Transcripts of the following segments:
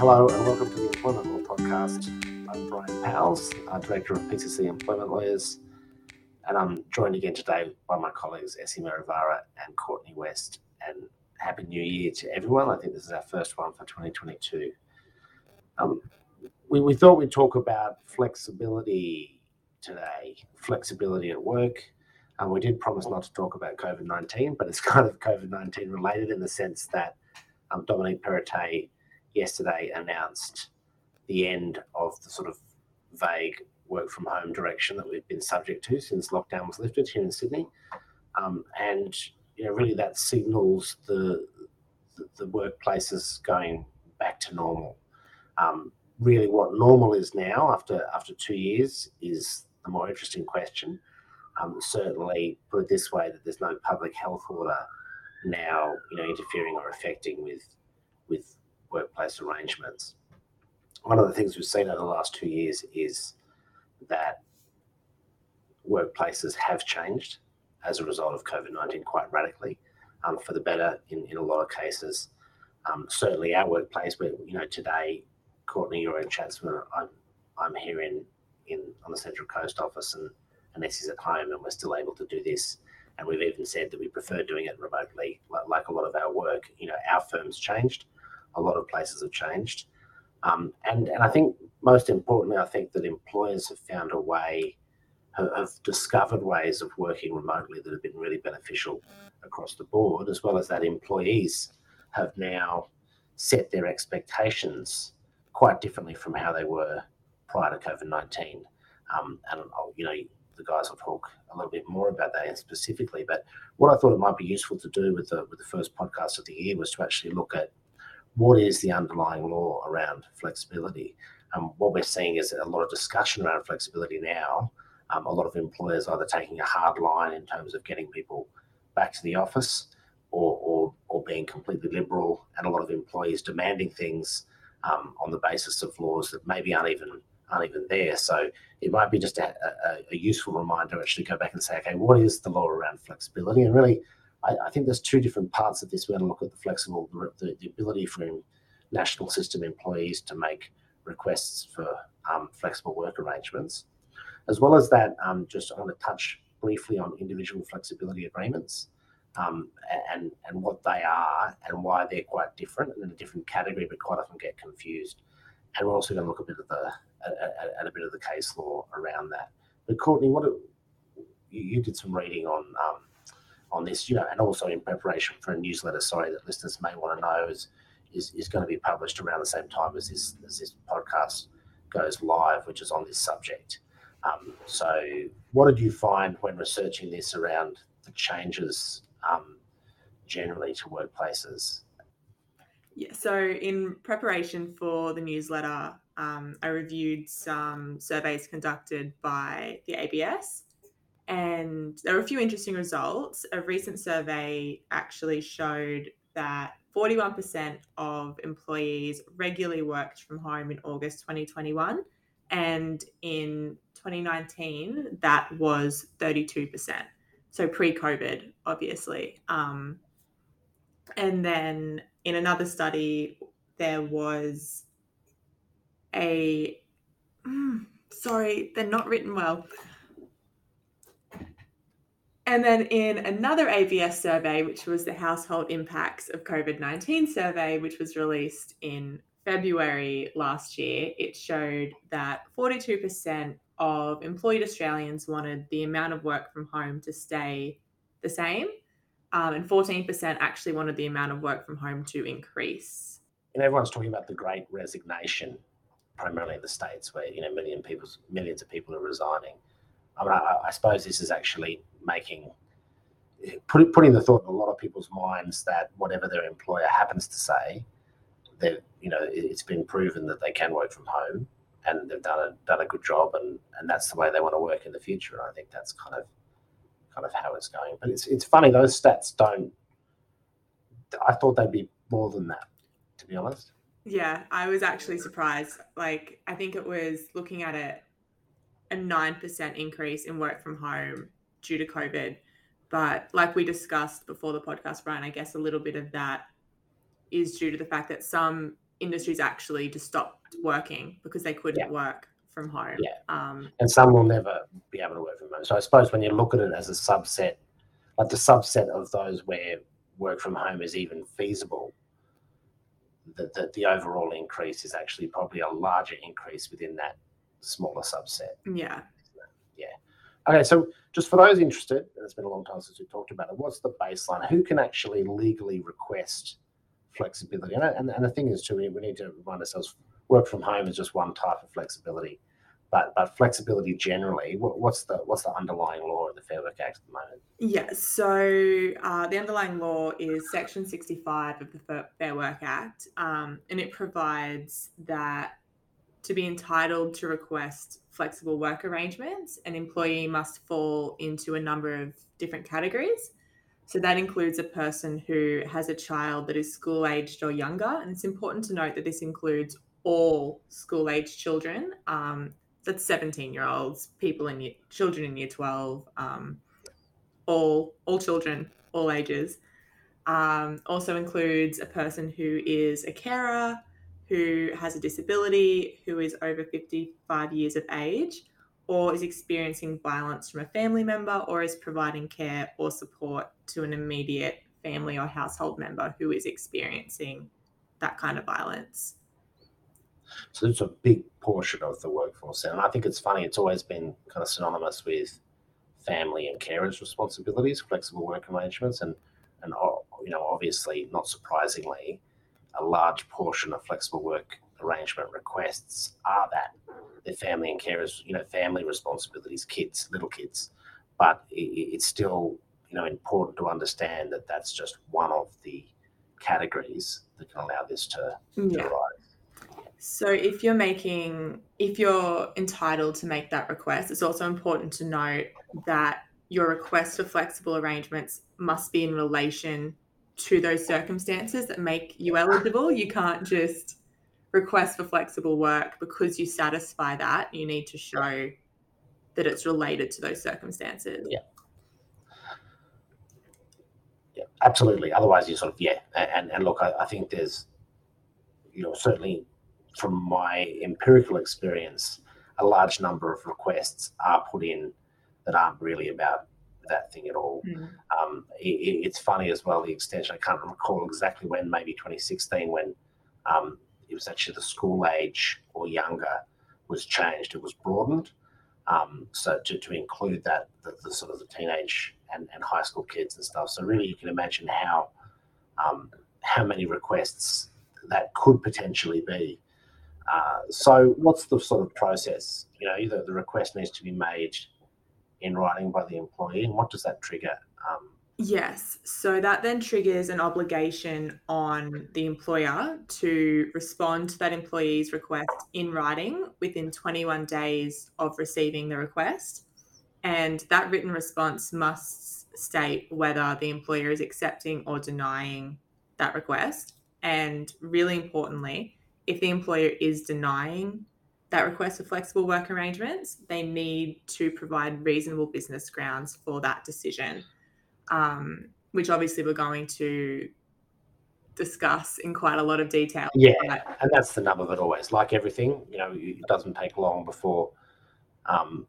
Hello and welcome to the Employment Law Podcast. I'm Brian Powles, uh, Director of PCC Employment Lawyers, and I'm joined again today by my colleagues Essie Marivara and Courtney West. And Happy New Year to everyone. I think this is our first one for 2022. Um, we, we thought we'd talk about flexibility today, flexibility at work. Um, we did promise not to talk about COVID 19, but it's kind of COVID 19 related in the sense that um, Dominic Perrottet yesterday announced the end of the sort of vague work from home direction that we've been subject to since lockdown was lifted here in Sydney. Um, and you know, really that signals the, the, the workplaces going back to normal. Um, really, what normal is now after after two years is the more interesting question. Um, certainly, put it this way, that there's no public health order now, you know, interfering or affecting with with workplace arrangements. One of the things we've seen over the last two years is that workplaces have changed as a result of COVID 19 quite radically um, for the better in, in a lot of cases. Um, certainly, our workplace, where you know today, Courtney, you're in Chatswood, I'm, I'm here in, in on the Central Coast office, and, and Essie's at home, and we're still able to do this. And we've even said that we prefer doing it remotely, like, like a lot of our work. You know, our firm's changed, a lot of places have changed. Um, and, and I think most importantly, I think that employers have found a way have discovered ways of working remotely that have been really beneficial across the board, as well as that employees have now set their expectations quite differently from how they were prior to COVID 19. Um, and, I'll, you know, the guys will talk a little bit more about that specifically. But what I thought it might be useful to do with the, with the first podcast of the year was to actually look at what is the underlying law around flexibility. Um, what we're seeing is a lot of discussion around flexibility now um, a lot of employers either taking a hard line in terms of getting people back to the office or, or, or being completely liberal, and a lot of employees demanding things um, on the basis of laws that maybe aren't even aren't even there. So it might be just a, a, a, useful reminder actually go back and say, okay, what is the law around flexibility? And really, I, think there's two different parts of this. We're going to look at the flexible, the, ability for national system employees to make requests for um, flexible work arrangements, as well as that, um, just I want to touch briefly on individual flexibility agreements um, and, and what they are and why they're quite different and in a different category, but quite often get confused. And we're also going to look a bit of the at, a bit of the case law around that. But Courtney, what you, did some reading on on this, you know, and also in preparation for a newsletter. Sorry, that listeners may want to know is is, is going to be published around the same time as this as this podcast goes live, which is on this subject. Um, so, what did you find when researching this around the changes um, generally to workplaces? Yeah, so in preparation for the newsletter, um, I reviewed some surveys conducted by the ABS, and there were a few interesting results. A recent survey actually showed that 41% of employees regularly worked from home in August 2021 and in 2019 that was 32% so pre-covid obviously. Um, and then in another study there was a mm, sorry they're not written well and then in another ABS survey, which was the Household Impacts of COVID 19 survey, which was released in February last year, it showed that 42% of employed Australians wanted the amount of work from home to stay the same, um, and 14% actually wanted the amount of work from home to increase. And everyone's talking about the great resignation, primarily in the States, where you know million people, millions of people are resigning. I mean, I, I suppose this is actually making put, putting the thought in a lot of people's minds that whatever their employer happens to say, that you know it's been proven that they can work from home and they've done a done a good job and and that's the way they want to work in the future. And I think that's kind of kind of how it's going. But it's it's funny those stats don't. I thought they'd be more than that, to be honest. Yeah, I was actually surprised. Like I think it was looking at it, a nine percent increase in work from home due to COVID. But like we discussed before the podcast, Brian, I guess a little bit of that is due to the fact that some industries actually just stopped working because they couldn't Yeah. work from home. Yeah. Um, and some will never be able to work from home. So I suppose when you look at it as a subset, like the subset of those where work from home is even feasible, that the, the overall increase is actually probably a larger increase within that smaller subset. yeah. Okay, so just for those interested, and it's been a long time since we've talked about it, what's the baseline? Who can actually legally request flexibility? And, and, and the thing is, too, we, we need to remind ourselves work from home is just one type of flexibility. But, but flexibility generally, what, what's the what's the underlying law of the Fair Work Act at the moment? Yeah, so uh, the underlying law is Section 65 of the Fair Work Act, um, and it provides that to be entitled to request flexible work arrangements, an employee must fall into a number of different categories. So that includes a person who has a child that is school aged or younger, and it's important to note that this includes all school aged children. Um, that's 17 year olds, people in year, children in year 12. Um, all all children, all ages. Um, also includes a person who is a carer, who has a disability, who is over 55 years of age, or is experiencing violence from a family member, or is providing care or support to an immediate family or household member who is experiencing that kind of violence. So it's a big portion of the workforce, and I think it's funny. It's always been kind of synonymous with family and carers' responsibilities, flexible work arrangements, and and you know, obviously, not surprisingly, a large portion of flexible work arrangement requests are that their family and carers, you know, family responsibilities, kids, little kids, but it's still you know important to understand that that's just one of the categories that can allow this to, to Yeah. arise. So if you're making, if you're entitled to make that request, it's also important to note that your request for flexible arrangements must be in relation to those circumstances that make you eligible. You can't just request for flexible work because you satisfy that. You need to show that it's related to those circumstances. Yeah. Yeah, absolutely. Otherwise, you sort of yeah, and and look, I, I think there's, you know, certainly from my empirical experience, a large number of requests are put in that aren't really about that thing at all. Mm. Um, i i- it's funny as well the extension. I can't recall exactly when, maybe 2016, when um, it was actually the school age or younger was changed. It was broadened. Um, so to, to include that, the, the sort of the teenage and, and high school kids and stuff. So really, you can imagine how um, how many requests that could potentially be. Uh, so what's the sort of process? You know, either the request needs to be made in writing by the employee, and what does that trigger? Um, Yes. So that then triggers an obligation on the employer to respond to that employee's request in writing within 21 days of receiving the request. And that written response must state whether the employer is accepting or denying that request. And really importantly, if the employer is denying that request for flexible work arrangements, they need to provide reasonable business grounds for that decision um, which obviously we're going to discuss in quite a lot of detail. Yeah. but- and that's the nub of it always. Like everything, you know, it doesn't take long before um,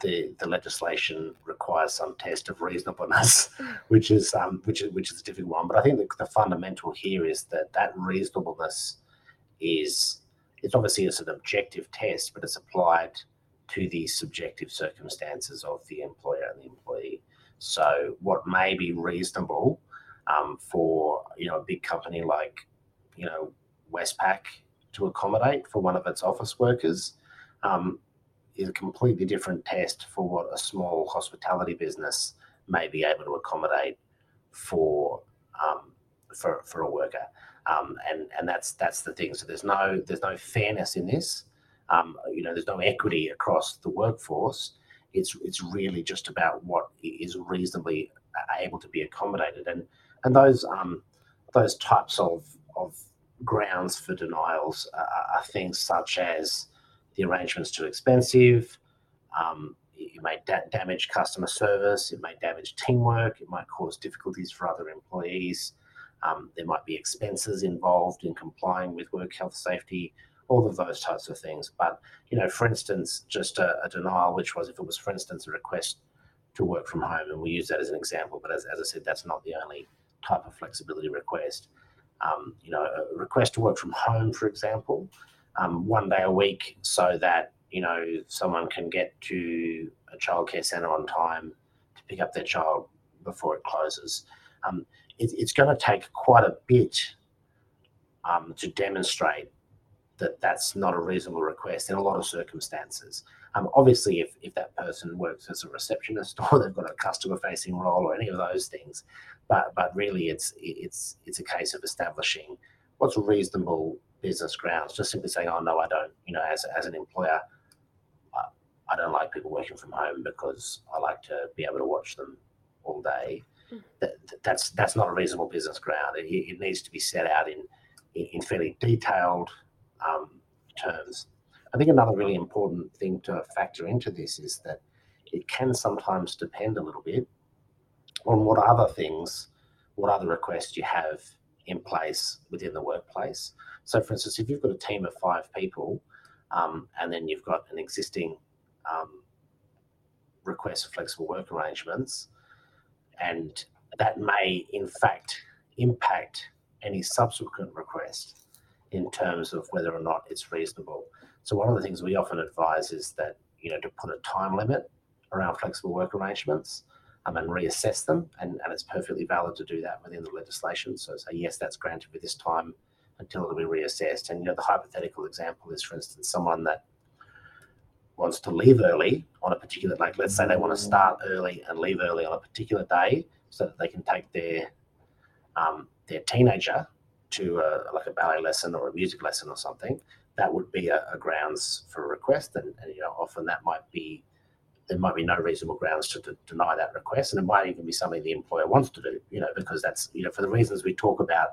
the the legislation requires some test of reasonableness, which is um, which is which is a difficult one. But I think the, the fundamental here is that that reasonableness is it's obviously it's an objective test, but it's applied to the subjective circumstances of the employer and the employee. So what may be reasonable um, for you know a big company like you know Westpac to accommodate for one of its office workers um, is a completely different test for what a small hospitality business may be able to accommodate for um, for for a worker. Um, and and that's that's the thing. So there's no there's no fairness in this. Um, you know, there's no equity across the workforce. It's it's really just about what is reasonably able to be accommodated, and and those um those types of of grounds for denials are, are things such as the arrangement's too expensive. Um, it may da- damage customer service. It may damage teamwork. It might cause difficulties for other employees. Um, there might be expenses involved in complying with work health safety, all of those types of things. But, you know, for instance, just a, a denial, which was if it was, for instance, a request to work from home, and we use that as an example, but as, as I said, that's not the only type of flexibility request. Um, you know, a request to work from home, for example, um, one day a week so that, you know, someone can get to a childcare centre on time to pick up their child before it closes. Um, it, it's going to take quite a bit um, to demonstrate that that's not a reasonable request in a lot of circumstances. Um, obviously, if, if that person works as a receptionist or they've got a customer facing role or any of those things, but but really it's it's it's a case of establishing what's reasonable business grounds. Just simply saying, oh no, I don't. You know, as as an employer, I, I don't like people working from home because I like to be able to watch them all day. That, that's that's not a reasonable business ground. It, it needs to be set out in in fairly detailed um, terms. I think another really important thing to factor into this is that it can sometimes depend a little bit on what other things, what other requests you have in place within the workplace. So, for instance, if you've got a team of five people um, and then you've got an existing um, request for flexible work arrangements, and that may in fact impact any subsequent request in terms of whether or not it's reasonable. So one of the things we often advise is that you know to put a time limit around flexible work arrangements um, and reassess them, and, and it's perfectly valid to do that within the legislation. So say yes, that's granted for this time until it'll be reassessed. And you know the hypothetical example is, for instance, someone that wants to leave early on a particular like let's say they want to start early and leave early on a particular day so that they can take their um, their teenager to a, like a ballet lesson or a music lesson or something, that would be a, a grounds for a request. And, and, you know, often that might be there might be no reasonable grounds to, to, deny that request, and it might even be something the employer wants to do. You know, because that's you know for the reasons we talk about,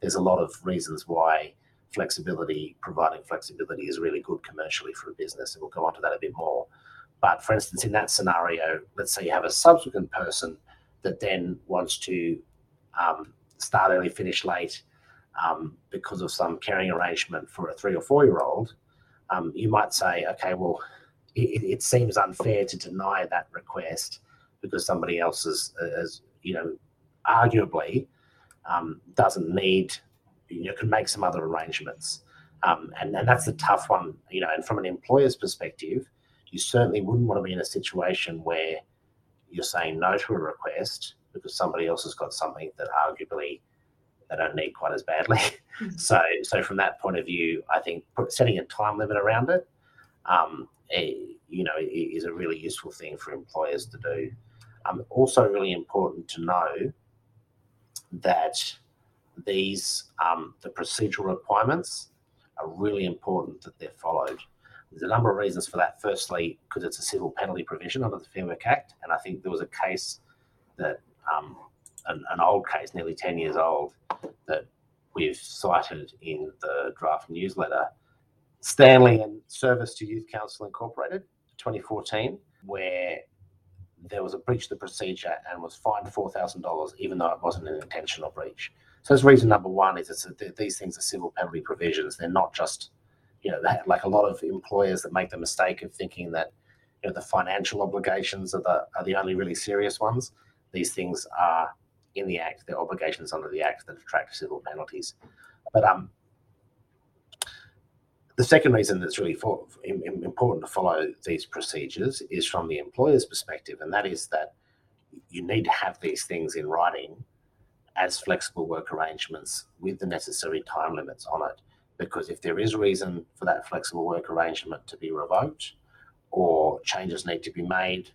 there's a lot of reasons why flexibility, providing flexibility, is really good commercially for a business, and we'll go on to that a bit more. But for instance, in that scenario, let's say you have a subsequent person that then wants to um, start early, finish late, um, because of some caring arrangement for a three or four year old, um, you might say, okay, well, it, it, seems unfair to deny that request because somebody else is, is you know, arguably um, doesn't need, you know, can make some other arrangements. Um, and, and that's a tough one, you know, and from an employer's perspective, you certainly wouldn't want to be in a situation where you're saying no to a request because somebody else has got something that arguably they don't need quite as badly. Mm-hmm. So, so from that point of view, I think setting a time limit around it, um, eh, you know, is a really useful thing for employers to do. Um, also, really important to know that these um, the procedural requirements are really important that they're followed. There's a number of reasons for that. Firstly, because it's a civil penalty provision under the Fair Work Act, and I think there was a case that um, an, an old case, nearly 10 years old, that we've cited in the draft newsletter. Stanley and Service to Youth Council Incorporated, 2014, where there was a breach of the procedure and was fined $4,000, even though it wasn't an intentional breach. So that's reason number one is it's a, these things are civil penalty provisions. They're not just, you know, like a lot of employers that make the mistake of thinking that, you know, the financial obligations are the are the only really serious ones. These things are in the Act, their obligations under the Act that attract civil penalties. But um, the second reason that's really for, important to follow these procedures is from the employer's perspective, and that is that you need to have these things in writing as flexible work arrangements with the necessary time limits on it. Because if there is reason for that flexible work arrangement to be revoked or changes need to be made,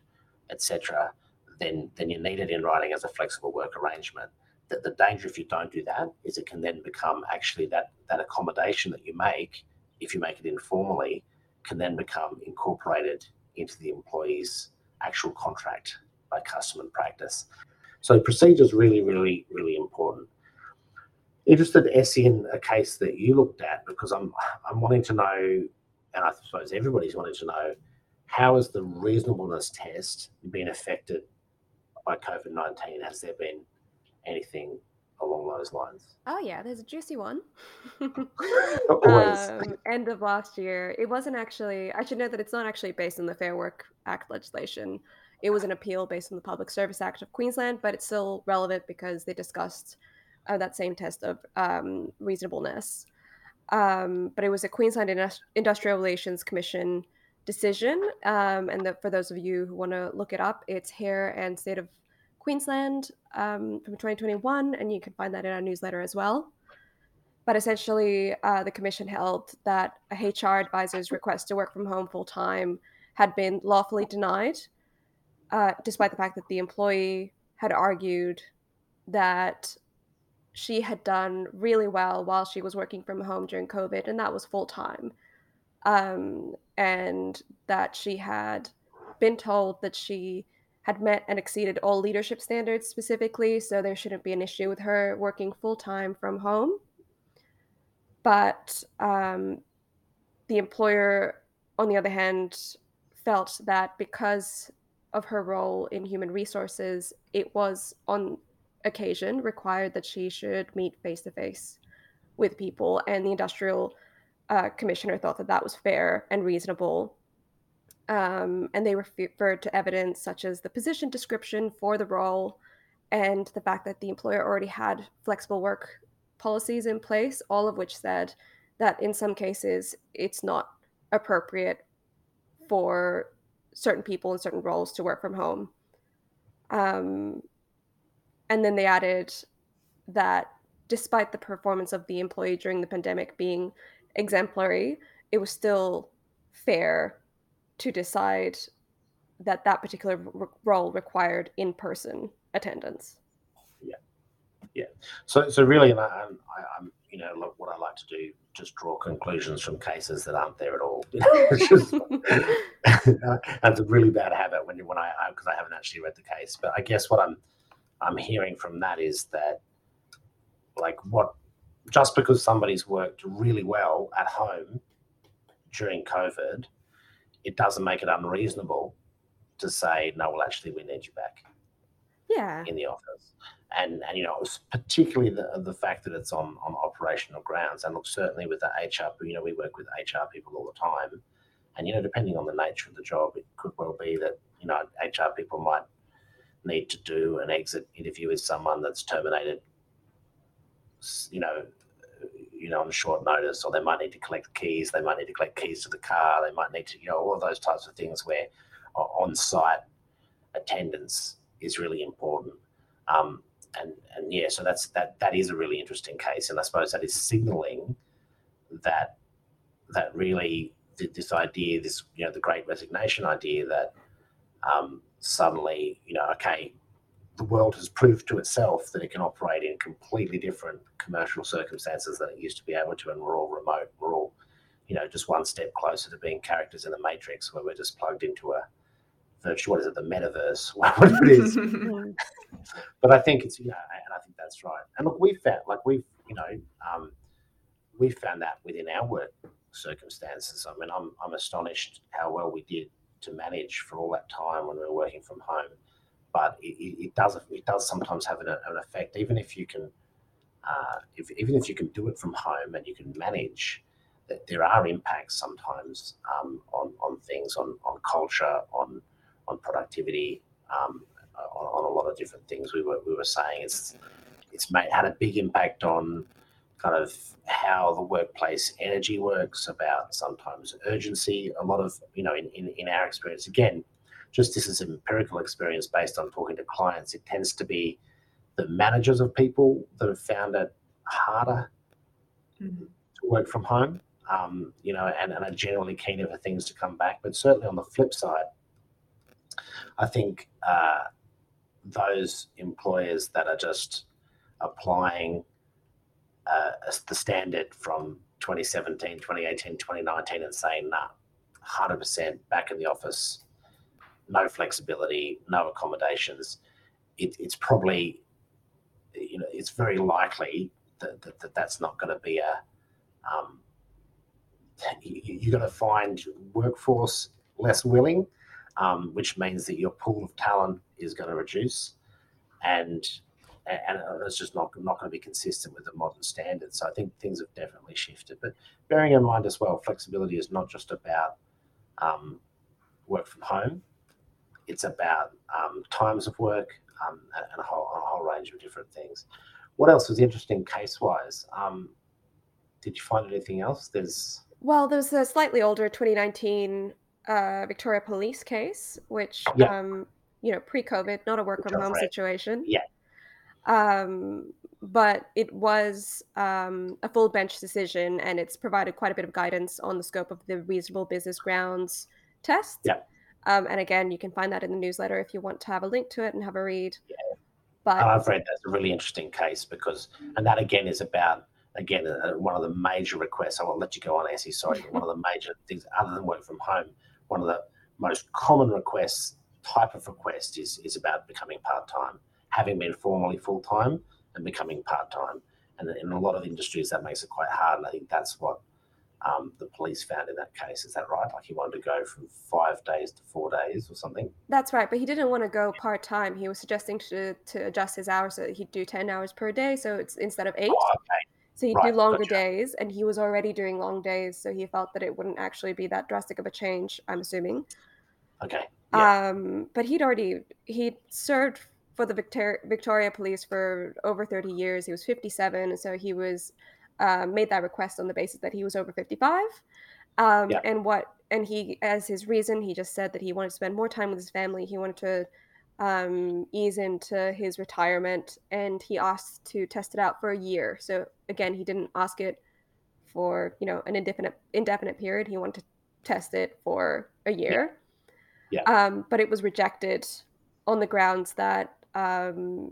etc., then then you need it in writing as a flexible work arrangement. That the danger if you don't do that is it can then become actually that that accommodation that you make, if you make it informally, can then become incorporated into the employee's actual contract by custom and practice. So procedure is really, really, really important. Interested, Essie, in a case that you looked at because I'm I'm wanting to know, and I suppose everybody's wanting to know, how has the reasonableness test been affected by COVID 19? Has there been anything along those lines? Oh yeah, there's a juicy one. Always. um, end of last year. It wasn't actually. I should note that it's not actually based on the Fair Work Act legislation. It was an appeal based on the Public Service Act of Queensland, but it's still relevant because they discussed uh, that same test of um, reasonableness. Um, but it was a Queensland Indus- Industrial Relations Commission decision. Um, and the, for those of you who want to look it up, it's Hare and State of Queensland um, from 2021, and you can find that in our newsletter as well. But essentially, uh, the commission held that a HR advisor's request to work from home full time had been lawfully denied, uh, despite the fact that the employee had argued that she had done really well while she was working from home during COVID, and that was full time. Um, and that she had been told that she had met and exceeded all leadership standards specifically, so there shouldn't be an issue with her working full time from home. But um, the employer, on the other hand, felt that because of her role in human resources, it was on occasion required that she should meet face to face with people, and the industrial uh, commissioner thought that that was fair and reasonable. Um, and they referred to evidence such as the position description for the role and the fact that the employer already had flexible work policies in place, all of which said that in some cases it's not appropriate for certain people in certain roles to work from home. Um, and then they added that despite the performance of the employee during the pandemic being exemplary, it was still fair to decide that that particular role required in-person attendance. Yeah, yeah. So, so really, and I, I, am you know, look, what I like to do, just draw conclusions from cases that aren't there at all. just, that's a really bad habit when you, when I, because I, I haven't actually read the case. But I guess what I'm, I'm hearing from that is that, like, what just because somebody's worked really well at home during COVID, it doesn't make it unreasonable to say, no, well, actually, we need you back. Yeah. In the office. And, and you know, particularly the, the fact that it's on, on operational grounds. And look, certainly with the HR, you know, we work with HR people all the time. And, you know, depending on the nature of the job, it could well be that, you know, HR people might need to do an exit interview with someone that's terminated you know, you know, on short notice, or they might need to collect keys. They might need to collect keys to the car. They might need to, you know, all of those types of things where on-site attendance is really important. Um, and and yeah, so that's that that is a really interesting case, and I suppose that is signalling that that really this idea, this you know, the Great Resignation idea that um, suddenly, you know, okay, the world has proved to itself that it can operate in completely different commercial circumstances than it used to be able to, and we're all remote. We're all, you know, just one step closer to being characters in a matrix where we're just plugged into a virtual. What is it? The metaverse, whatever it is. but I think it's you know, and I think that's right. And look, we've found like we've you know, um, we found that within our work circumstances. I mean, I'm I'm astonished how well we did to manage for all that time when we were working from home but it, it, does it does sometimes have an, an effect. Even if you can, uh, if, even if you can do it from home and you can manage, that there are impacts sometimes um, on on things, on on culture, on on productivity, um, on, on, a lot of different things. We were we were saying it's it's made had a big impact on kind of how the workplace energy works about sometimes urgency a lot of you know in, in, in our experience again just this is empirical experience based on talking to clients. It tends to be the managers of people that have found it harder mm-hmm. to work from home, um, you know, and, and are generally keener for things to come back. But certainly on the flip side, I think uh, those employers that are just applying uh, the standard from 2017, 2018, 2019 and saying, nah, 100% back in the office no flexibility, no accommodations, it, it's probably, you know, it's very likely that, that, that that's not going to be a, um, you, are going to find workforce less willing, um, which means that your pool of talent is going to reduce. And and it's just not not going to be consistent with the modern standards. So I think things have definitely shifted. But bearing in mind as well, flexibility is not just about um, work from home; it's about um, times of work um, and a whole, a whole range of different things. What else was interesting case wise? Um, did you find anything else? There's well, there's a slightly older 2019 uh, Victoria Police case, which yeah. um, you know pre-COVID, not a work from home situation. Yeah. Um, but it was um, a full bench decision, and it's provided quite a bit of guidance on the scope of the reasonable business grounds test. Yeah. Um, and again, you can find that in the newsletter if you want to have a link to it and have a read. Yeah. But I've read that's a really interesting case because, and that again is about again uh, one of the major requests. I won't let you go on, Essie. Sorry, one of the major things other than work from home, one of the most common requests type of request is is about becoming part time, having been formerly full time and becoming part time. And in a lot of industries, that makes it quite hard. And I think that's what um, the police found in that case. Is that right? Like he wanted to go from five days to four days or something? That's right. But he didn't want to go part time. He was suggesting to, to adjust his hours so he'd do 10 hours per day. So it's instead of eight. Oh, okay. So he'd right, do longer gotcha. days, and he was already doing long days, so he felt that it wouldn't actually be that drastic of a change. I'm assuming. Okay. Yeah. Um, but he'd already he served for the Victoria, Victoria Police for over 30 years. He was 57, and so he was uh, made that request on the basis that he was over 55. Um, yeah. And what and he as his reason, he just said that he wanted to spend more time with his family. He wanted to um, ease into his retirement, and he asked to test it out for a year. So again, he didn't ask it for you know an indefinite indefinite period. He wanted to test it for a year. Yeah. yeah. Um, but it was rejected on the grounds that um,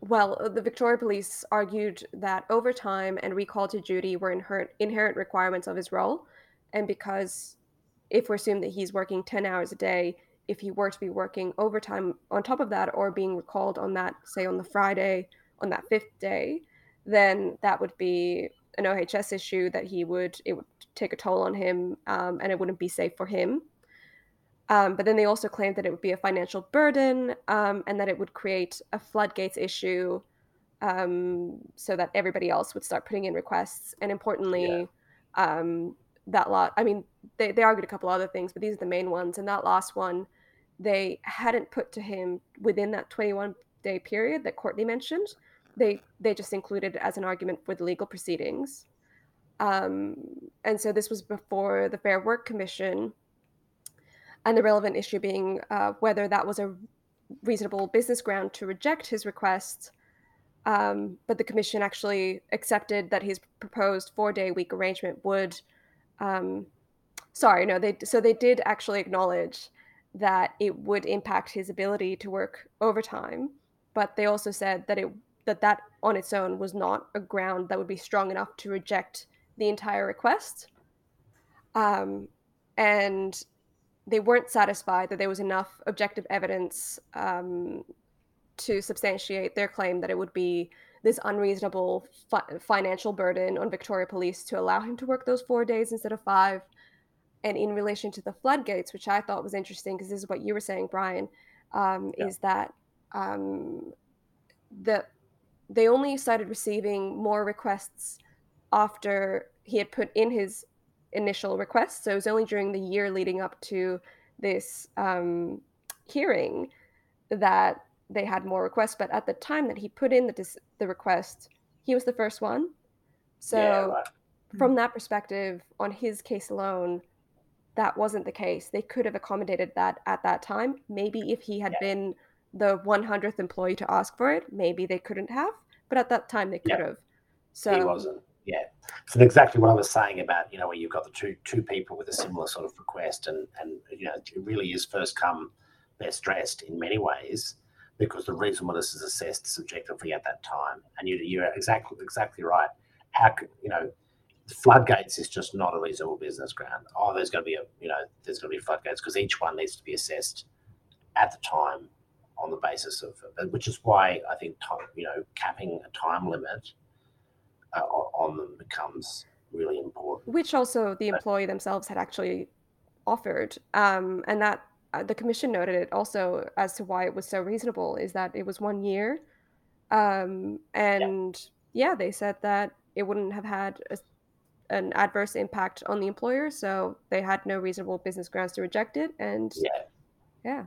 well, the Victoria Police argued that overtime and recall to duty were inherent, inherent requirements of his role, and because if we assume that he's working 10 hours a day, if he were to be working overtime on top of that or being recalled on that, say on the Friday, on that fifth day, then that would be an OHS issue that he would, it would take a toll on him um, and it wouldn't be safe for him. Um, but then they also claimed that it would be a financial burden um, and that it would create a floodgates issue um, so that everybody else would start putting in requests. And importantly, yeah. Um, that lot, I mean, they, they argued a couple other things, but these are the main ones. And that last one, they hadn't put to him within that 21 day period that Courtney mentioned. They they just included it as an argument for the legal proceedings. Um, and so this was before the Fair Work Commission, and the relevant issue being uh, whether that was a reasonable business ground to reject his request. Um, but the commission actually accepted that his proposed four day week arrangement would. Um, sorry, no, they so they did actually acknowledge that it would impact his ability to work overtime. But they also said that it that that on its own was not a ground that would be strong enough to reject the entire request. Um, and they weren't satisfied that there was enough objective evidence um, to substantiate their claim that it would be this unreasonable fi- financial burden on Victoria Police to allow him to work those four days instead of five and in relation to the floodgates, which I thought was interesting because this is what you were saying, Brian, um, yeah. is that um, the they only started receiving more requests after he had put in his initial request. So it was only during the year leading up to this um, hearing that they had more requests. But at the time that he put in the dis- the request, he was the first one. So yeah. from that perspective, on his case alone, that wasn't the case. They could have accommodated that at that time. Maybe if he had yeah. been the 100th employee to ask for it, maybe they couldn't have. But at that time, they could yeah. have. So he wasn't. Yeah, so exactly what I was saying about you know where you've got the two two people with a similar sort of request, and and you know it really is first come, best dressed in many ways because the reasonableness is assessed subjectively at that time, and you, you're exactly exactly right. How could you know floodgates is just not a reasonable business ground. Oh, there's going to be a, you know, there's going to be floodgates because each one needs to be assessed at the time on the basis of, which is why I think, you know, capping a time limit uh, on them becomes really important. Which also the employee themselves had actually offered, um, and that uh, the commission noted it also as to why it was so reasonable is that it was one year. Um, and yeah. yeah, they said that it wouldn't have had a, an adverse impact on the employer. So they had no reasonable business grounds to reject it. And yeah. Yeah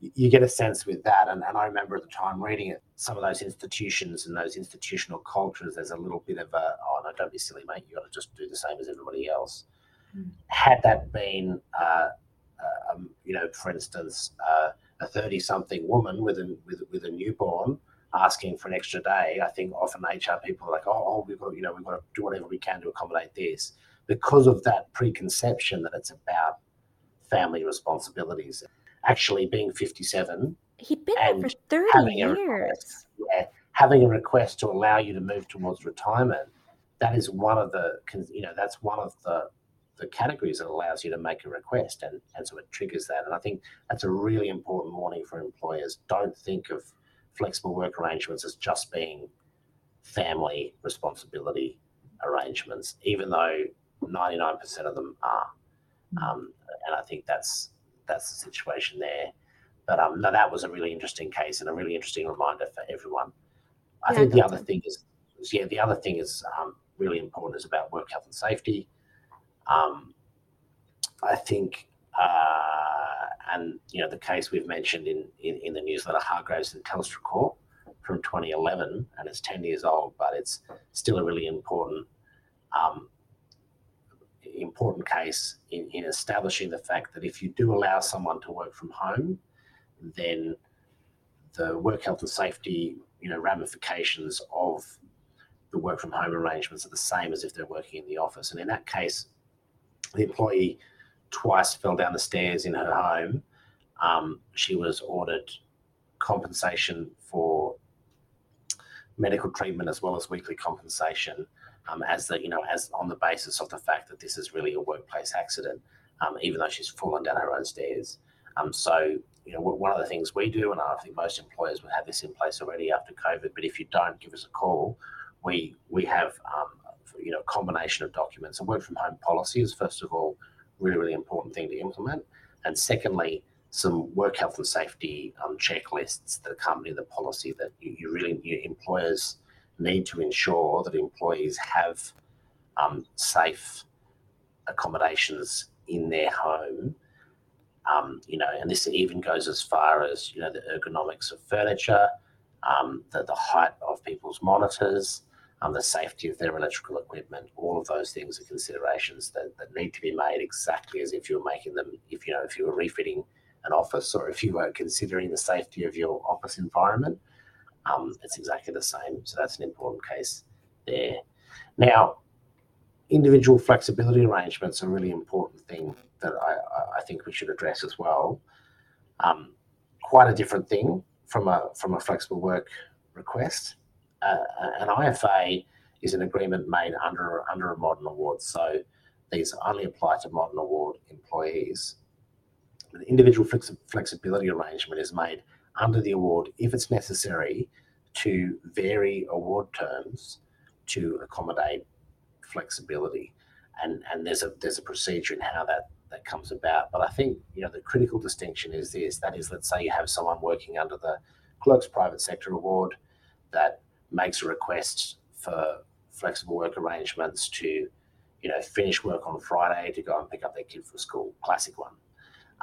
you get a sense with that. And, and I remember at the time reading it, some of those institutions and those institutional cultures, there's a little bit of a, oh, no, don't be silly, mate. You got to just do the same as everybody else. Mm. Had that been, uh, uh, um, you know, for instance, uh, a 30 something woman with a, with, with a newborn asking for an extra day, I think often HR people are like, oh, oh, we've got, you know, we've got to do whatever we can to accommodate this because of that preconception that it's about family responsibilities actually being 57. He'd been there for 30 years. Request, yeah, having a request to allow you to move towards retirement, that is one of the, you know, that's one of the the categories that allows you to make a request and, and so it triggers that. And I think that's a really important warning for employers. Don't think of flexible work arrangements as just being family responsibility arrangements, even though 99% of them are. Mm. Um, and I think that's that's the situation there. But um, no, that was a really interesting case and a really interesting reminder for everyone. I yeah, think the other thing is, is, yeah, the other thing is um, really important is about work health and safety. Um, I think, uh, and you know, the case we've mentioned in, in, in the newsletter, Hargreaves and Telstra Corp from 2011, and it's 10 years old, but it's still a really important um, important case in, in establishing the fact that if you do allow someone to work from home, then the work health and safety, you know, ramifications of the work from home arrangements are the same as if they're working in the office. And in that case, the employee twice fell down the stairs in her home. Um, she was ordered compensation for medical treatment as well as weekly compensation as the you know as on the basis of the fact that this is really a workplace accident, um, even though she's fallen down her own stairs. Um, so you know one of the things we do, and I think most employers would have this in place already after COVID. But if you don't, give us a call. We we have um, you know a combination of documents. A work from home policy is first of all really really important thing to implement, and secondly some work health and safety um, checklists that accompany the policy that you, you really employers need to ensure that employees have um, safe accommodations in their home. Um, you know, and this even goes as far as you know the ergonomics of furniture, um, the, the height of people's monitors, um, the safety of their electrical equipment. All of those things are considerations that, that need to be made exactly as if you're making them. If you know, if you were refitting an office or if you were considering the safety of your office environment um, it's exactly the same. So that's an important case there. Now, individual flexibility arrangements are a really important thing that I, I think we should address as well. Um, quite a different thing from a from a flexible work request. Uh, an IFA is an agreement made under under a modern award, so these only apply to modern award employees. The individual flexibility arrangement is made under the award if it's necessary to vary award terms to accommodate flexibility. And, and there's a there's a procedure in how that, that comes about. But I think you know the critical distinction is this that is let's say you have someone working under the clerk's private sector award that makes a request for flexible work arrangements to you know finish work on Friday to go and pick up their kid from school, classic one.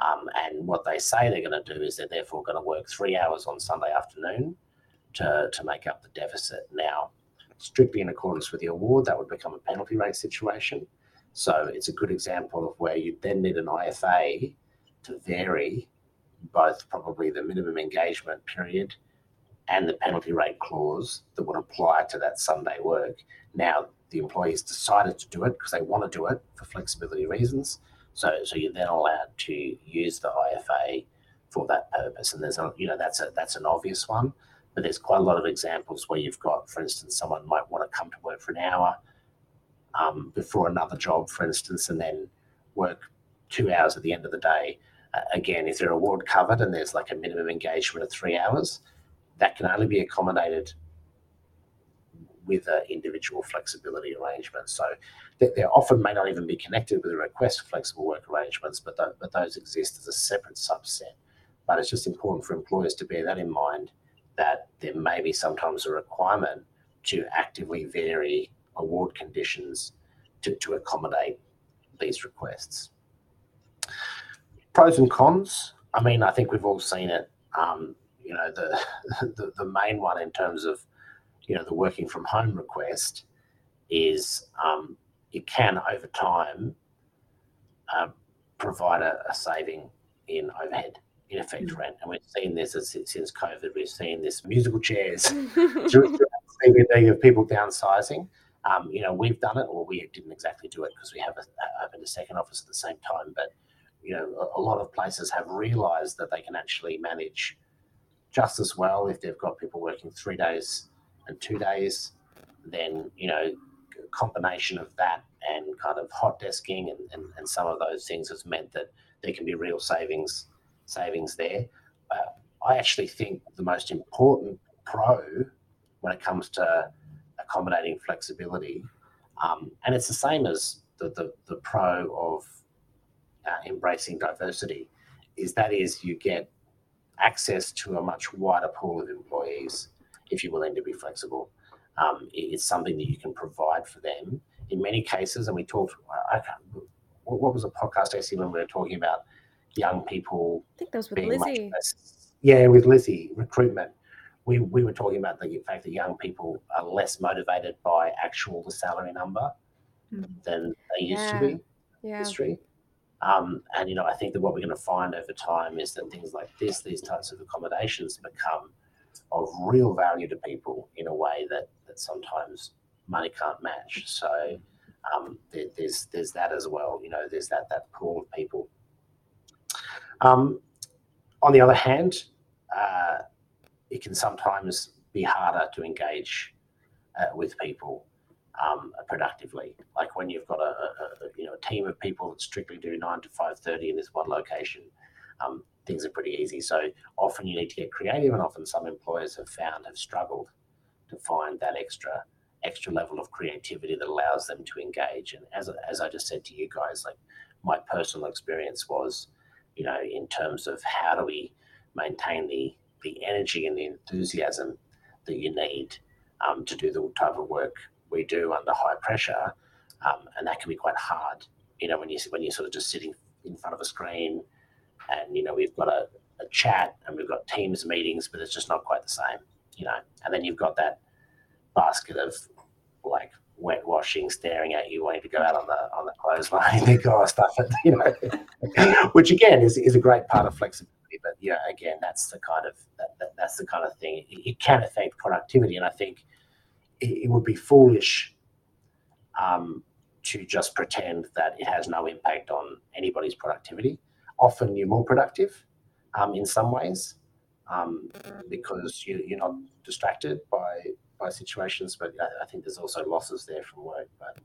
Um, and what they say they're going to do is they're therefore going to work three hours on Sunday afternoon to, to make up the deficit. Now, strictly in accordance with the award, that would become a penalty rate situation. So it's a good example of where you then need an IFA to vary both probably the minimum engagement period and the penalty rate clause that would apply to that Sunday work. Now, the employees decided to do it because they want to do it for flexibility reasons. So, so you're then allowed to use the IFA for that purpose. And there's a, you know, that's a that's an obvious one, but there's quite a lot of examples where you've got, for instance, someone might want to come to work for an hour um, before another job, for instance, and then work two hours at the end of the day. Uh, again, if they're award covered and there's like a minimum engagement of three hours, that can only be accommodated with an individual flexibility arrangement. So they often may not even be connected with a request for flexible work arrangements, but, th- but those exist as a separate subset. But it's just important for employers to bear that in mind that there may be sometimes a requirement to actively vary award conditions to, to accommodate these requests. Pros and cons. I mean, I think we've all seen it. Um, you know, the, the the main one in terms of you know the working from home request is um, it can over time uh, provide a, a, saving in overhead in effect mm-hmm. rent and we've seen this since covid we've seen this musical chairs of people downsizing um, you know we've done it or we didn't exactly do it because we have a, opened a second office at the same time but you know a, a lot of places have realized that they can actually manage just as well if they've got people working three days and two days, then you know, combination of that and kind of hot desking and, and, and some of those things has meant that there can be real savings savings there. Uh, I actually think the most important pro when it comes to accommodating flexibility, um, and it's the same as the, the, the pro of uh, embracing diversity, is that is you get access to a much wider pool of employees if you're willing to be flexible. Um, it's something that you can provide for them. In many cases, and we talked, I can't, what was a podcast I see when we were talking about young people? I think those with Lizzie. Less, yeah, with Lizzie, recruitment. We, we were talking about the fact that young people are less motivated by actual the salary number mm. than they used yeah. to be yeah. history. Um, and you know, I think that what we're going to find over time is that things like this, these types of accommodations, become of real value to people in a way that that sometimes money can't match. So um, there, there's there's that as well. You know, there's that that pool of people. Um, on the other hand, uh, it can sometimes be harder to engage uh, with people um, productively. Like when you've got a, a, you know a team of people that strictly do nine to five thirty in this one location, um, things are pretty easy. So often you need to get creative, and often some employers have found have struggled to find that extra extra level of creativity that allows them to engage. And as as I just said to you guys, like my personal experience was, you know, in terms of how do we maintain the the energy and the enthusiasm that you need um, to do the type of work we do under high pressure, um, and that can be quite hard. You know, when you when you're sort of just sitting in front of a screen, and you know we've got a, a chat and we've got Teams meetings, but it's just not quite the same. You know, and then you've got that basket of like wet washing staring at you wanting to go out on the on the clothesline think oh stuff you know which again is, is a great part of flexibility but yeah again that's the kind of that, that that's the kind of thing it, it, can affect productivity and i think it, it would be foolish um, to just pretend that it has no impact on anybody's productivity. Often you're more productive um, in some ways um, because you, are not distracted by by situations. But I, I, think there's also losses there from work. But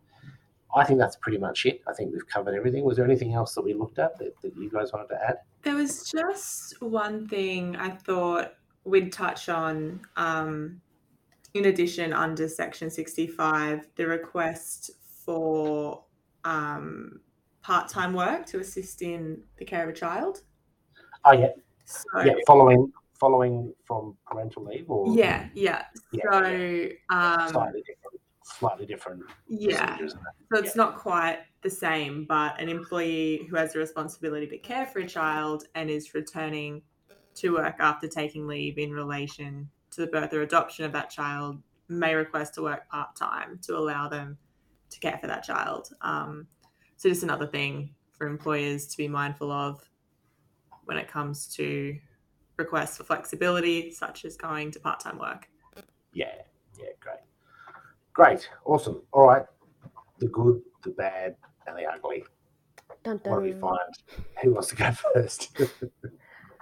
I think that's pretty much it. I think we've covered everything. Was there anything else that we looked at that, that you guys wanted to add? There was just one thing I thought we'd touch on. Um, in addition, under Section 65, the request for part time work to assist in the care of a child. Oh, yeah. So, yeah, following following from parental leave or yeah yeah, yeah so yeah. Um, slightly different slightly different yeah so it's yeah. not quite the same but an employee who has a responsibility to care for a child and is returning to work after taking leave in relation to the birth or adoption of that child may request to work part time to allow them to care for that child. Um, so, just another thing for employers to be mindful of when it comes to requests for flexibility, such as going to part time work. Yeah, yeah, great. Great, awesome. All right. The good, the bad, and the ugly. Dun, dun. What do we find? Who wants to go first?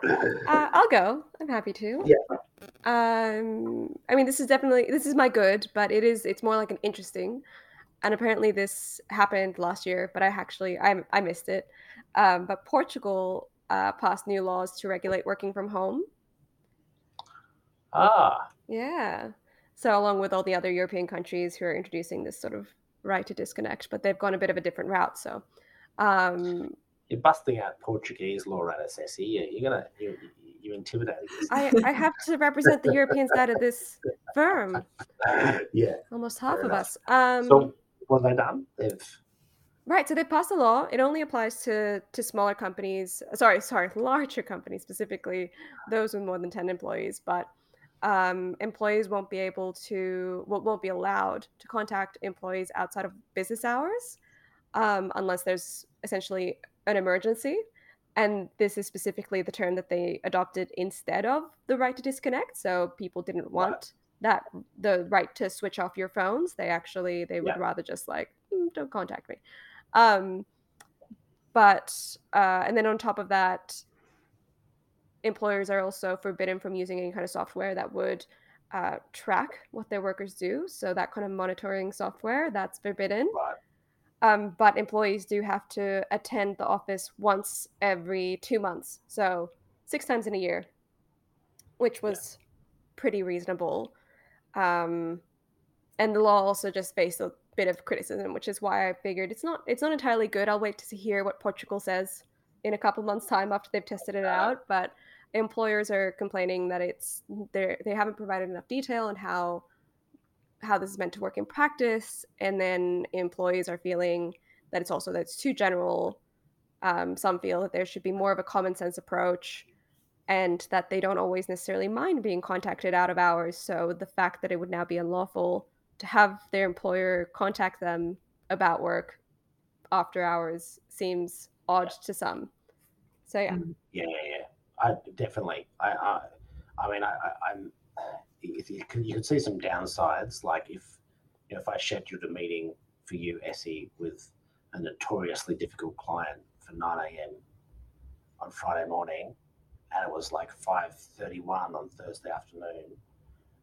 uh, I'll go. I'm happy to. Yeah. Um, I mean, this is definitely this is my good, but it is it's more like an interesting. And apparently, this happened last year, but I actually I I missed it. Um, but Portugal uh, passed new laws to regulate working from home. Ah. Yeah. So, along with all the other European countries who are introducing this sort of right to disconnect, but they've gone a bit of a different route. So, um, you're busting out Portuguese law at Essie. You're gonna you're, you're intimidating. I, I have to represent the European side of this firm. yeah, almost half of us. Um, so what have they done? They've Right, so they passed a law. It only applies to to smaller companies. Sorry, sorry, larger companies specifically, those with more than ten employees. But um, employees won't be able to, well, won't be allowed to contact employees outside of business hours, um, unless there's essentially an emergency. And this is specifically the term that they adopted instead of the right to disconnect. So people didn't want that the right to switch off your phones. They actually they would Yeah. rather just like "Mm, don't contact me. Um, but uh, and then on top of that, employers are also forbidden from using any kind of software that would uh, track what their workers do. So that kind of monitoring software that's forbidden. right. Um, but employees do have to attend the office once every two months, so six times in a year, which was pretty reasonable. Um, and the law also just faced a bit of criticism, which is why I figured it's not it's not entirely good. I'll wait to see, hear what Portugal says in a couple months' time after they've tested it out. But employers are complaining that it's they they haven't provided enough detail on how how this is meant to work in practice, and then employees are feeling that it's also that it's too general. Um, some feel that there should be more of a common sense approach, and that they don't always necessarily mind being contacted out of hours. So the fact that it would now be unlawful to have their employer contact them about work after hours seems odd to some. So yeah, mm-hmm. Yeah, yeah, yeah. I definitely. I, I, I mean, I, I, I'm. If you can, you can see some downsides. Like if, you know, if I scheduled a meeting for you, Essie, with a notoriously difficult client for nine a.m. on Friday morning, and it was like five thirty-one on Thursday afternoon.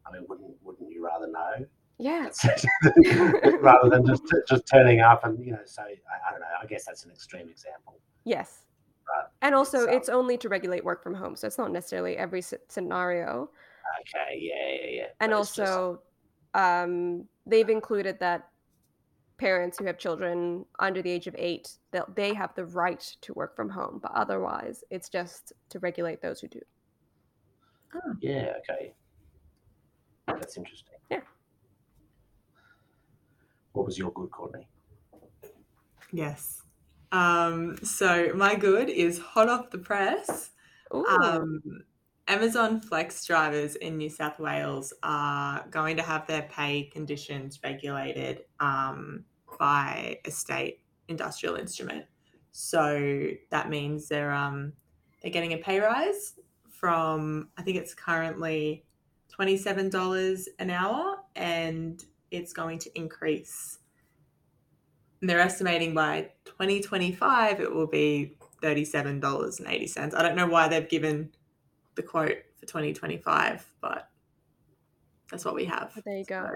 I mean, wouldn't wouldn't you rather know? yeah, rather than just just turning up and you know. So I, I don't know. I guess that's an extreme example. yes. Right. And also, It's, um, it's only to regulate work from home, so it's not necessarily every scenario. Okay. Yeah. Yeah. Yeah. and But it's just- also um, they've included that parents who have children under the age of eight that they have the right to work from home but otherwise it's just to regulate those who do oh. Yeah, okay. That's interesting. Yeah. What was your good, Courtney? Yes. Um, so my good is hot off the press. Ooh, Um, Amazon Flex drivers in New South Wales are going to have their pay conditions regulated um, by a state industrial instrument. So that means they're um, they're getting a pay rise from I think it's currently twenty seven dollars an hour, and it's going to increase. And they're estimating by twenty twenty five it will be thirty-seven dollars and eighty cents. I don't know why they've given the quote for 2025, but that's what we have. there you go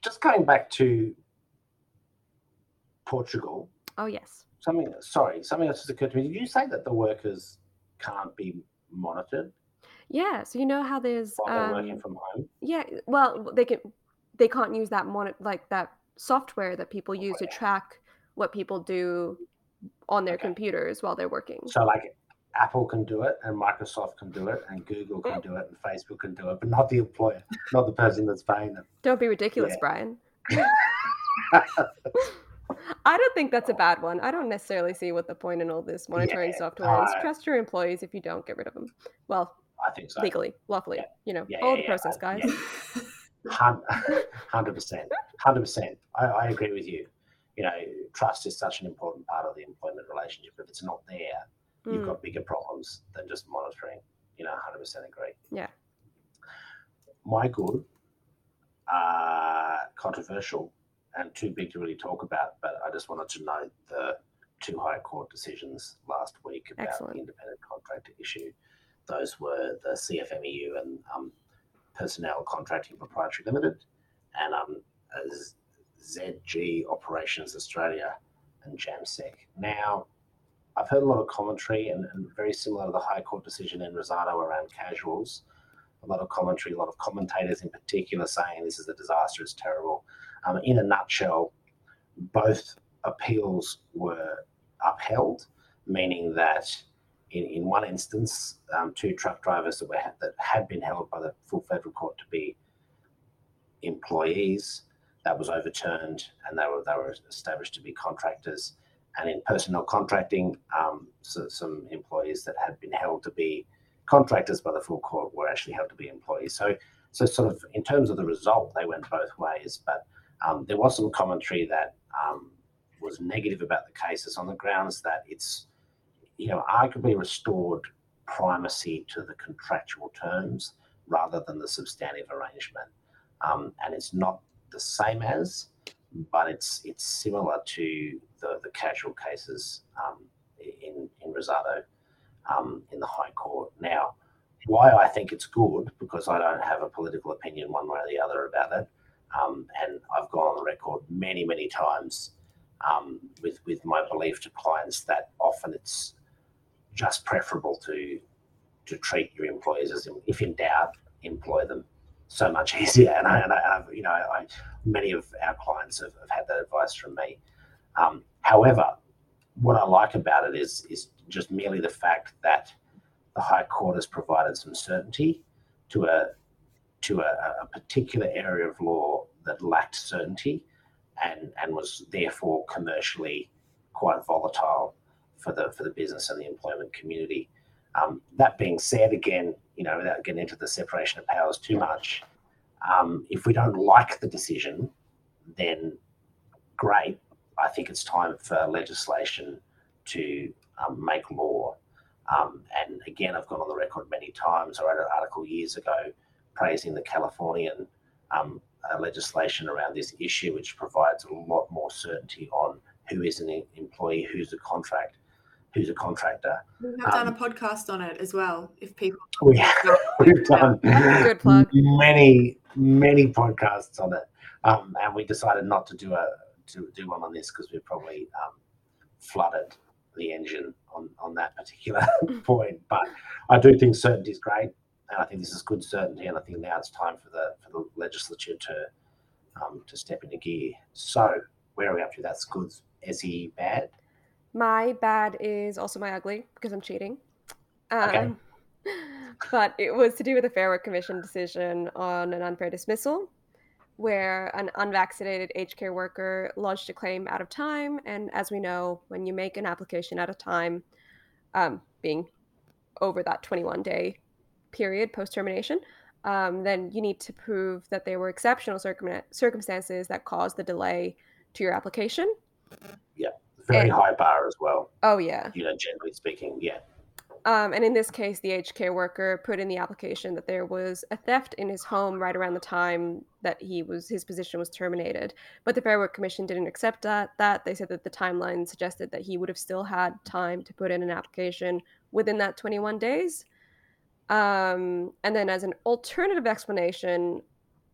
Just going back to Portugal, oh yes something sorry, something else just occurred to me. Did you say that the workers can't be monitored yeah so you know how there's while they're working um, from home? yeah well they can they can't use that mon- like that software that people use to track what people do on their Okay. computers while they're working So like Apple can do it and Microsoft can do it and Google can do it and Facebook can do it, but not the employer, not the person that's paying them. Don't be ridiculous, Yeah. Brian. I don't think that's a bad one. I don't necessarily see what the point in all this monitoring Yeah, software is. Trust your employees if you don't get rid of them. Well, I think so. legally, lawfully, Yeah. you know, Yeah, all the process, guys. Hundred percent, hundred percent. I agree with you. You know, trust is such an important part of the employment relationship. If it's not there, you've Mm, got bigger problems than just monitoring. You know, hundred percent agree. Yeah. My good, uh, controversial, and too big to really talk about. But I just wanted to note the two High Court decisions last week about Excellent. the independent contractor issue. Those were the CFMEU and um, Personnel Contracting Proprietary Limited, and um, ZG Operations Australia and Jamsek. Now, I've heard a lot of commentary and, and very similar to the High Court decision in Rossato around casuals. a lot of commentary, a lot of commentators in particular saying this is a disaster, it's terrible. Um, in a nutshell, both appeals were upheld, meaning that in, in one instance, um, two truck drivers that were that had been held by the full federal court to be employees that was overturned, and they were they were established to be contractors. And in personnel contracting, um, so some employees that had been held to be contractors by the full court were actually held to be employees. So, so sort of in terms of the result, they went both ways. But um, there was some commentary that um, was negative about the cases on the grounds that it's, you know, arguably restored primacy to the contractual terms rather than the substantive arrangement. Um, and it's not the same as, but it's it's similar to the, the casual cases um, in in Rossato um, in the High Court. Now, why I think it's good because I don't have a political opinion one way or the other about it, um, and I've gone on the record many many times um, with with my belief to clients that often it's just preferable to to treat your employees as if in doubt employ them so much easier. And, I, and I, you know, I, many of our clients have, have had that advice from me. Um, however, what I like about it is is just merely the fact that the High Court has provided some certainty to a to a, a particular area of law that lacked certainty and and was therefore commercially quite volatile for the for the business and the employment community. Um, that being said, again, you know, without getting into the separation of powers too much, um, if we don't like the decision, then great. I think it's time for legislation to um, make law. Um, and again, I've gone on the record many times. I wrote an article years ago praising the Californian um, uh, legislation around this issue, which provides a lot more certainty on who is an employee, who's a contract, who's a contractor. We have done a um, podcast on it as well. If people, we have, we've done many many podcasts on it, um, and we decided not to do a to do one on this because we probably um, flooded the engine on on that particular point. But I do think certainty is great, and I think this is good certainty, and I think now it's time for the for the legislature to um, to step into gear. So where are we up to? That's good. Essie bad? My bad is also my ugly because I'm cheating. Um, okay. But it was to do with a Fair Work Commission decision on an unfair dismissal, where an unvaccinated aged care worker lodged a claim out of time. And as we know, when you make an application out of time, um, being over that 21 day period post termination, um, then you need to prove that there were exceptional circum- circumstances that caused the delay to your application. Yeah very and, high bar as well. Oh yeah. You know, generally speaking, yeah. Um, and in this case, the aged care worker put in the application that there was a theft in his home right around the time that he was his position was terminated. But the Fair Work Commission didn't accept that. That they said that the timeline suggested that he would have still had time to put in an application within that 21 days. Um, and then, as an alternative explanation,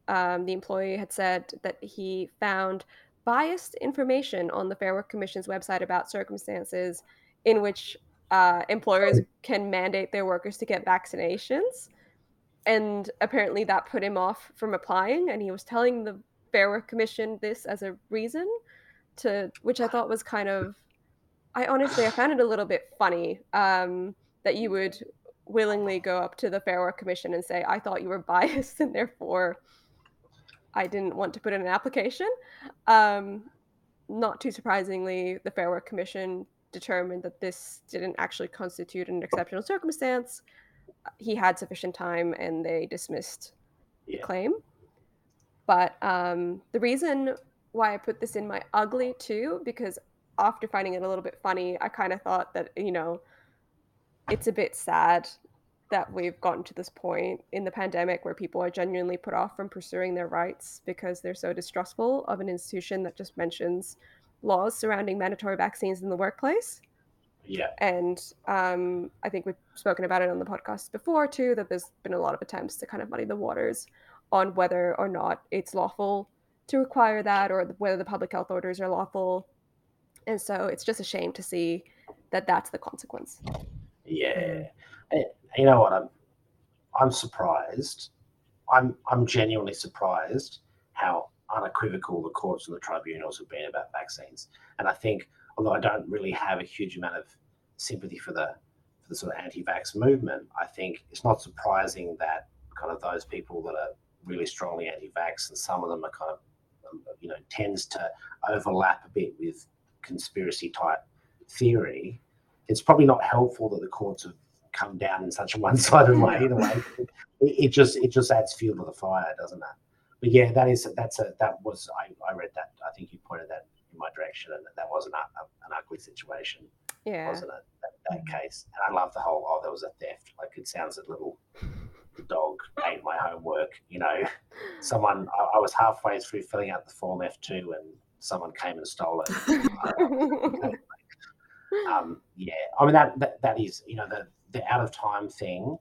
um, the employee had said that he found biased information on the Fair Work Commission's website about circumstances in which uh, employers can mandate their workers to get vaccinations. And apparently that put him off from applying. And he was telling the Fair Work Commission this as a reason to, which I thought was kind of, I honestly, I found it a little bit funny um, that you would willingly go up to the Fair Work Commission and say, I thought you were biased and therefore I didn't want to put in an application. Um, not too surprisingly, the Fair Work Commission determined that this didn't actually constitute an exceptional circumstance. He had sufficient time and they dismissed yeah. the claim. But um, the reason why I put this in my ugly too, because after finding it a little bit funny, I kind of thought that, you know, it's a bit sad that we've gotten to this point in the pandemic where people are genuinely put off from pursuing their rights because they're so distrustful of an institution that just mentions laws surrounding mandatory vaccines in the workplace. Yeah. And um, I think we've spoken about it on the podcast before too, that there's been a lot of attempts to kind of muddy the waters on whether or not it's lawful to require that or whether the public health orders are lawful. And so it's just a shame to see that that's the consequence. Yeah. Mm you know what? I'm, I'm surprised. I'm I'm genuinely surprised how unequivocal the courts and the tribunals have been about vaccines. And I think, although I don't really have a huge amount of sympathy for the for the sort of anti-vax movement, I think it's not surprising that kind of those people that are really strongly anti-vax and some of them are kind of you know tends to overlap a bit with conspiracy type theory. It's probably not helpful that the courts have come down in such a one-sided way. Either way, it, it just it just adds fuel to the fire, doesn't it? But yeah, that is that's a that was I, I read that. I think you pointed that in my direction, and that was an an ugly situation. Yeah, wasn't it? That, that case, and I love the whole. Oh, there was a theft. Like it sounds a little dog ate my homework. You know, someone I, I, was halfway through filling out the form F two, and someone came and stole it. um, yeah, I mean that, that that is you know the the out of time thing.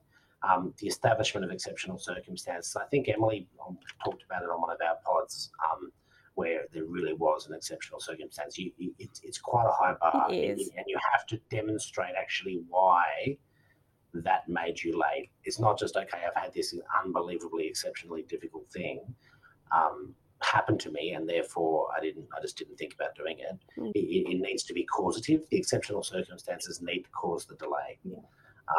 Um, the establishment of exceptional circumstances. I think Emily um, talked about it on one of our pods, um, where there really was an exceptional circumstance. You, you, it's, it's quite a high bar, and, and you have to demonstrate actually why that made you late. It's not just okay. I've had this unbelievably, exceptionally difficult thing um, happen to me, and therefore I didn't. I just didn't think about doing it. Mm. It, it, needs to be causative. The exceptional circumstances need to cause the delay, yeah.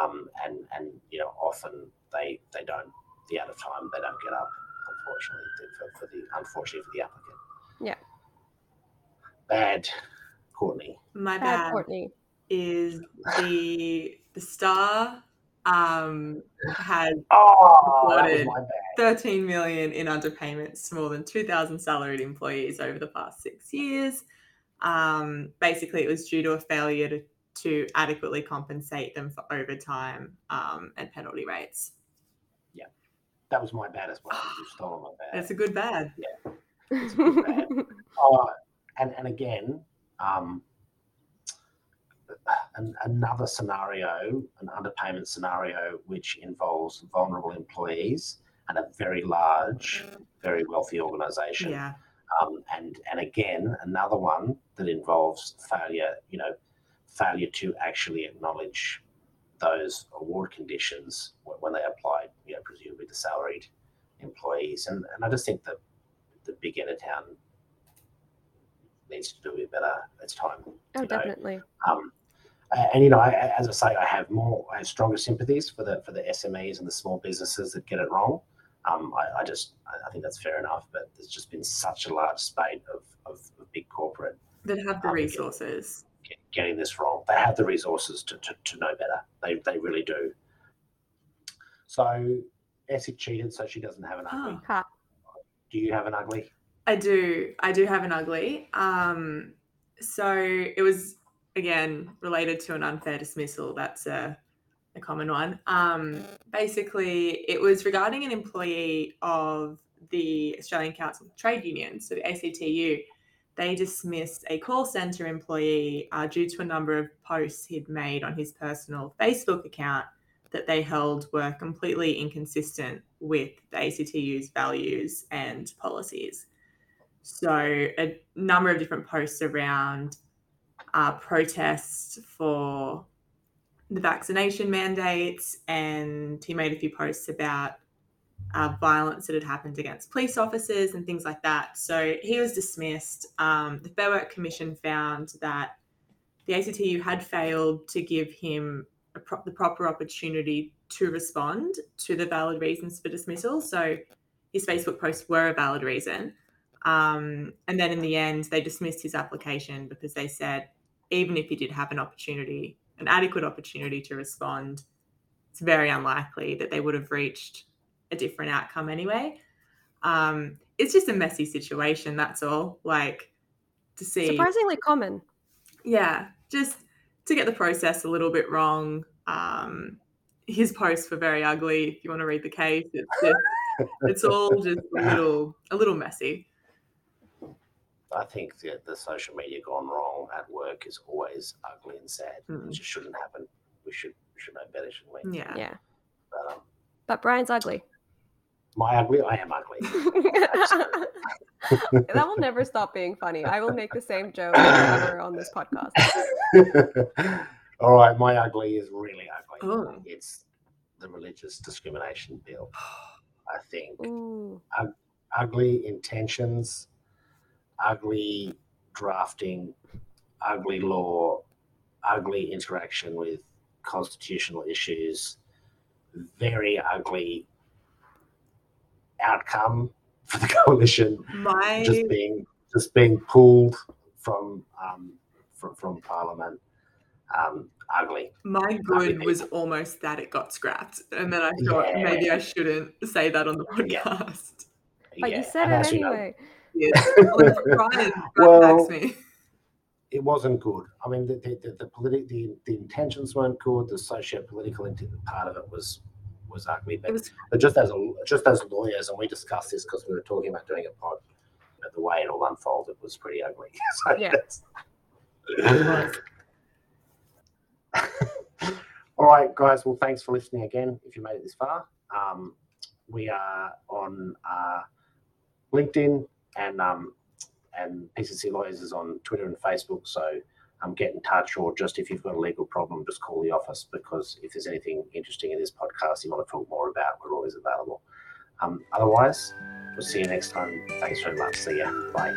um, and and you know often they they don't. The out of time they don't get up. Unfortunately, for, for the unfortunately for the applicant. Yeah. Bad, Courtney. My bad, bad Courtney is the the star um, had oh, reported 13 million in underpayments to more than 2,000 salaried employees over the past six years. Um, basically, it was due to a failure to, to adequately compensate them for overtime um, and penalty rates. Yeah, that was my bad as well. You stole my bad. It's a good bad. Yeah, it's a good bad. oh, and and again, um, an, another scenario, an underpayment scenario, which involves vulnerable employees and a very large, very wealthy organisation. Yeah. Um, and and again, another one that involves failure, you know, failure to actually acknowledge those award conditions when they applied, you know, presumably the salaried employees. And and I just think that the big end of town needs to do a bit better. It's time. Oh, definitely. Know. Um, and you know, I, as I say, I have more, I have stronger sympathies for the for the SMEs and the small businesses that get it wrong. Um, I, I, just, I think that's fair enough. But there's just been such a large spate of, of, of big corporate that have the um, resources get, getting this wrong. They have the resources to, to, to know better. They they really do. So Essie cheated, so she doesn't have an ugly. Oh. Do you have an ugly? I do. I do have an ugly. Um, so it was again related to an unfair dismissal. That's a, a common one. Um, basically, it was regarding an employee of the Australian Council of Trade Unions, so the ACTU. They dismissed a call centre employee uh, due to a number of posts he'd made on his personal Facebook account that they held were completely inconsistent with the ACTU's values and policies. So, a number of different posts around uh, protests for the vaccination mandates, and he made a few posts about uh, violence that had happened against police officers and things like that. So he was dismissed. Um, the Fair Work Commission found that the ACTU had failed to give him pro- the proper opportunity to respond to the valid reasons for dismissal. So his Facebook posts were a valid reason. Um, and then in the end, they dismissed his application because they said even if he did have an opportunity, an adequate opportunity to respond, it's very unlikely that they would have reached a different outcome anyway. Um, it's just a messy situation. That's all. Like to see surprisingly common. Yeah, just to get the process a little bit wrong. Um, his posts were very ugly. If you want to read the case, it's just, it's all just a little a little messy. I think that the social media gone wrong at work is always ugly and sad. Mm. It just shouldn't happen. We should we should know better, shouldn't we? Yeah. Yeah. But, um, but Brian's ugly. My ugly, I am ugly. that will never stop being funny. I will make the same joke ever on this podcast. All right, my ugly is really ugly. Oh. It's the religious discrimination bill. I think Ooh. ugly intentions, ugly drafting, ugly law, ugly interaction with constitutional issues, very ugly outcome for the coalition. My Just being just being pulled from um, from, from Parliament. Um, ugly. my good was almost that it got scrapped, and then I thought Yeah. maybe I shouldn't say that on the Yeah. podcast. But Yeah, you said and it as you know, Brian, Well- Brian backs me. it wasn't good. I mean, the the, the, the, politi- the, the intentions weren't good. The socio-political part of it was was ugly. But, was but just as a, just as lawyers, and we discussed this because we were talking about doing a pod. But the way it all unfolded was pretty ugly. so Yeah. all right, guys. Well, thanks for listening again. If you made it this far, um, we are on uh, LinkedIn and um, and PCC Lawyers is on Twitter and Facebook. So um, get in touch, or just if you've got a legal problem, just call the office because if there's anything interesting in this podcast you want to talk more about, we're always available. Um, otherwise, we'll see you next time. Thanks very much. See ya. Bye.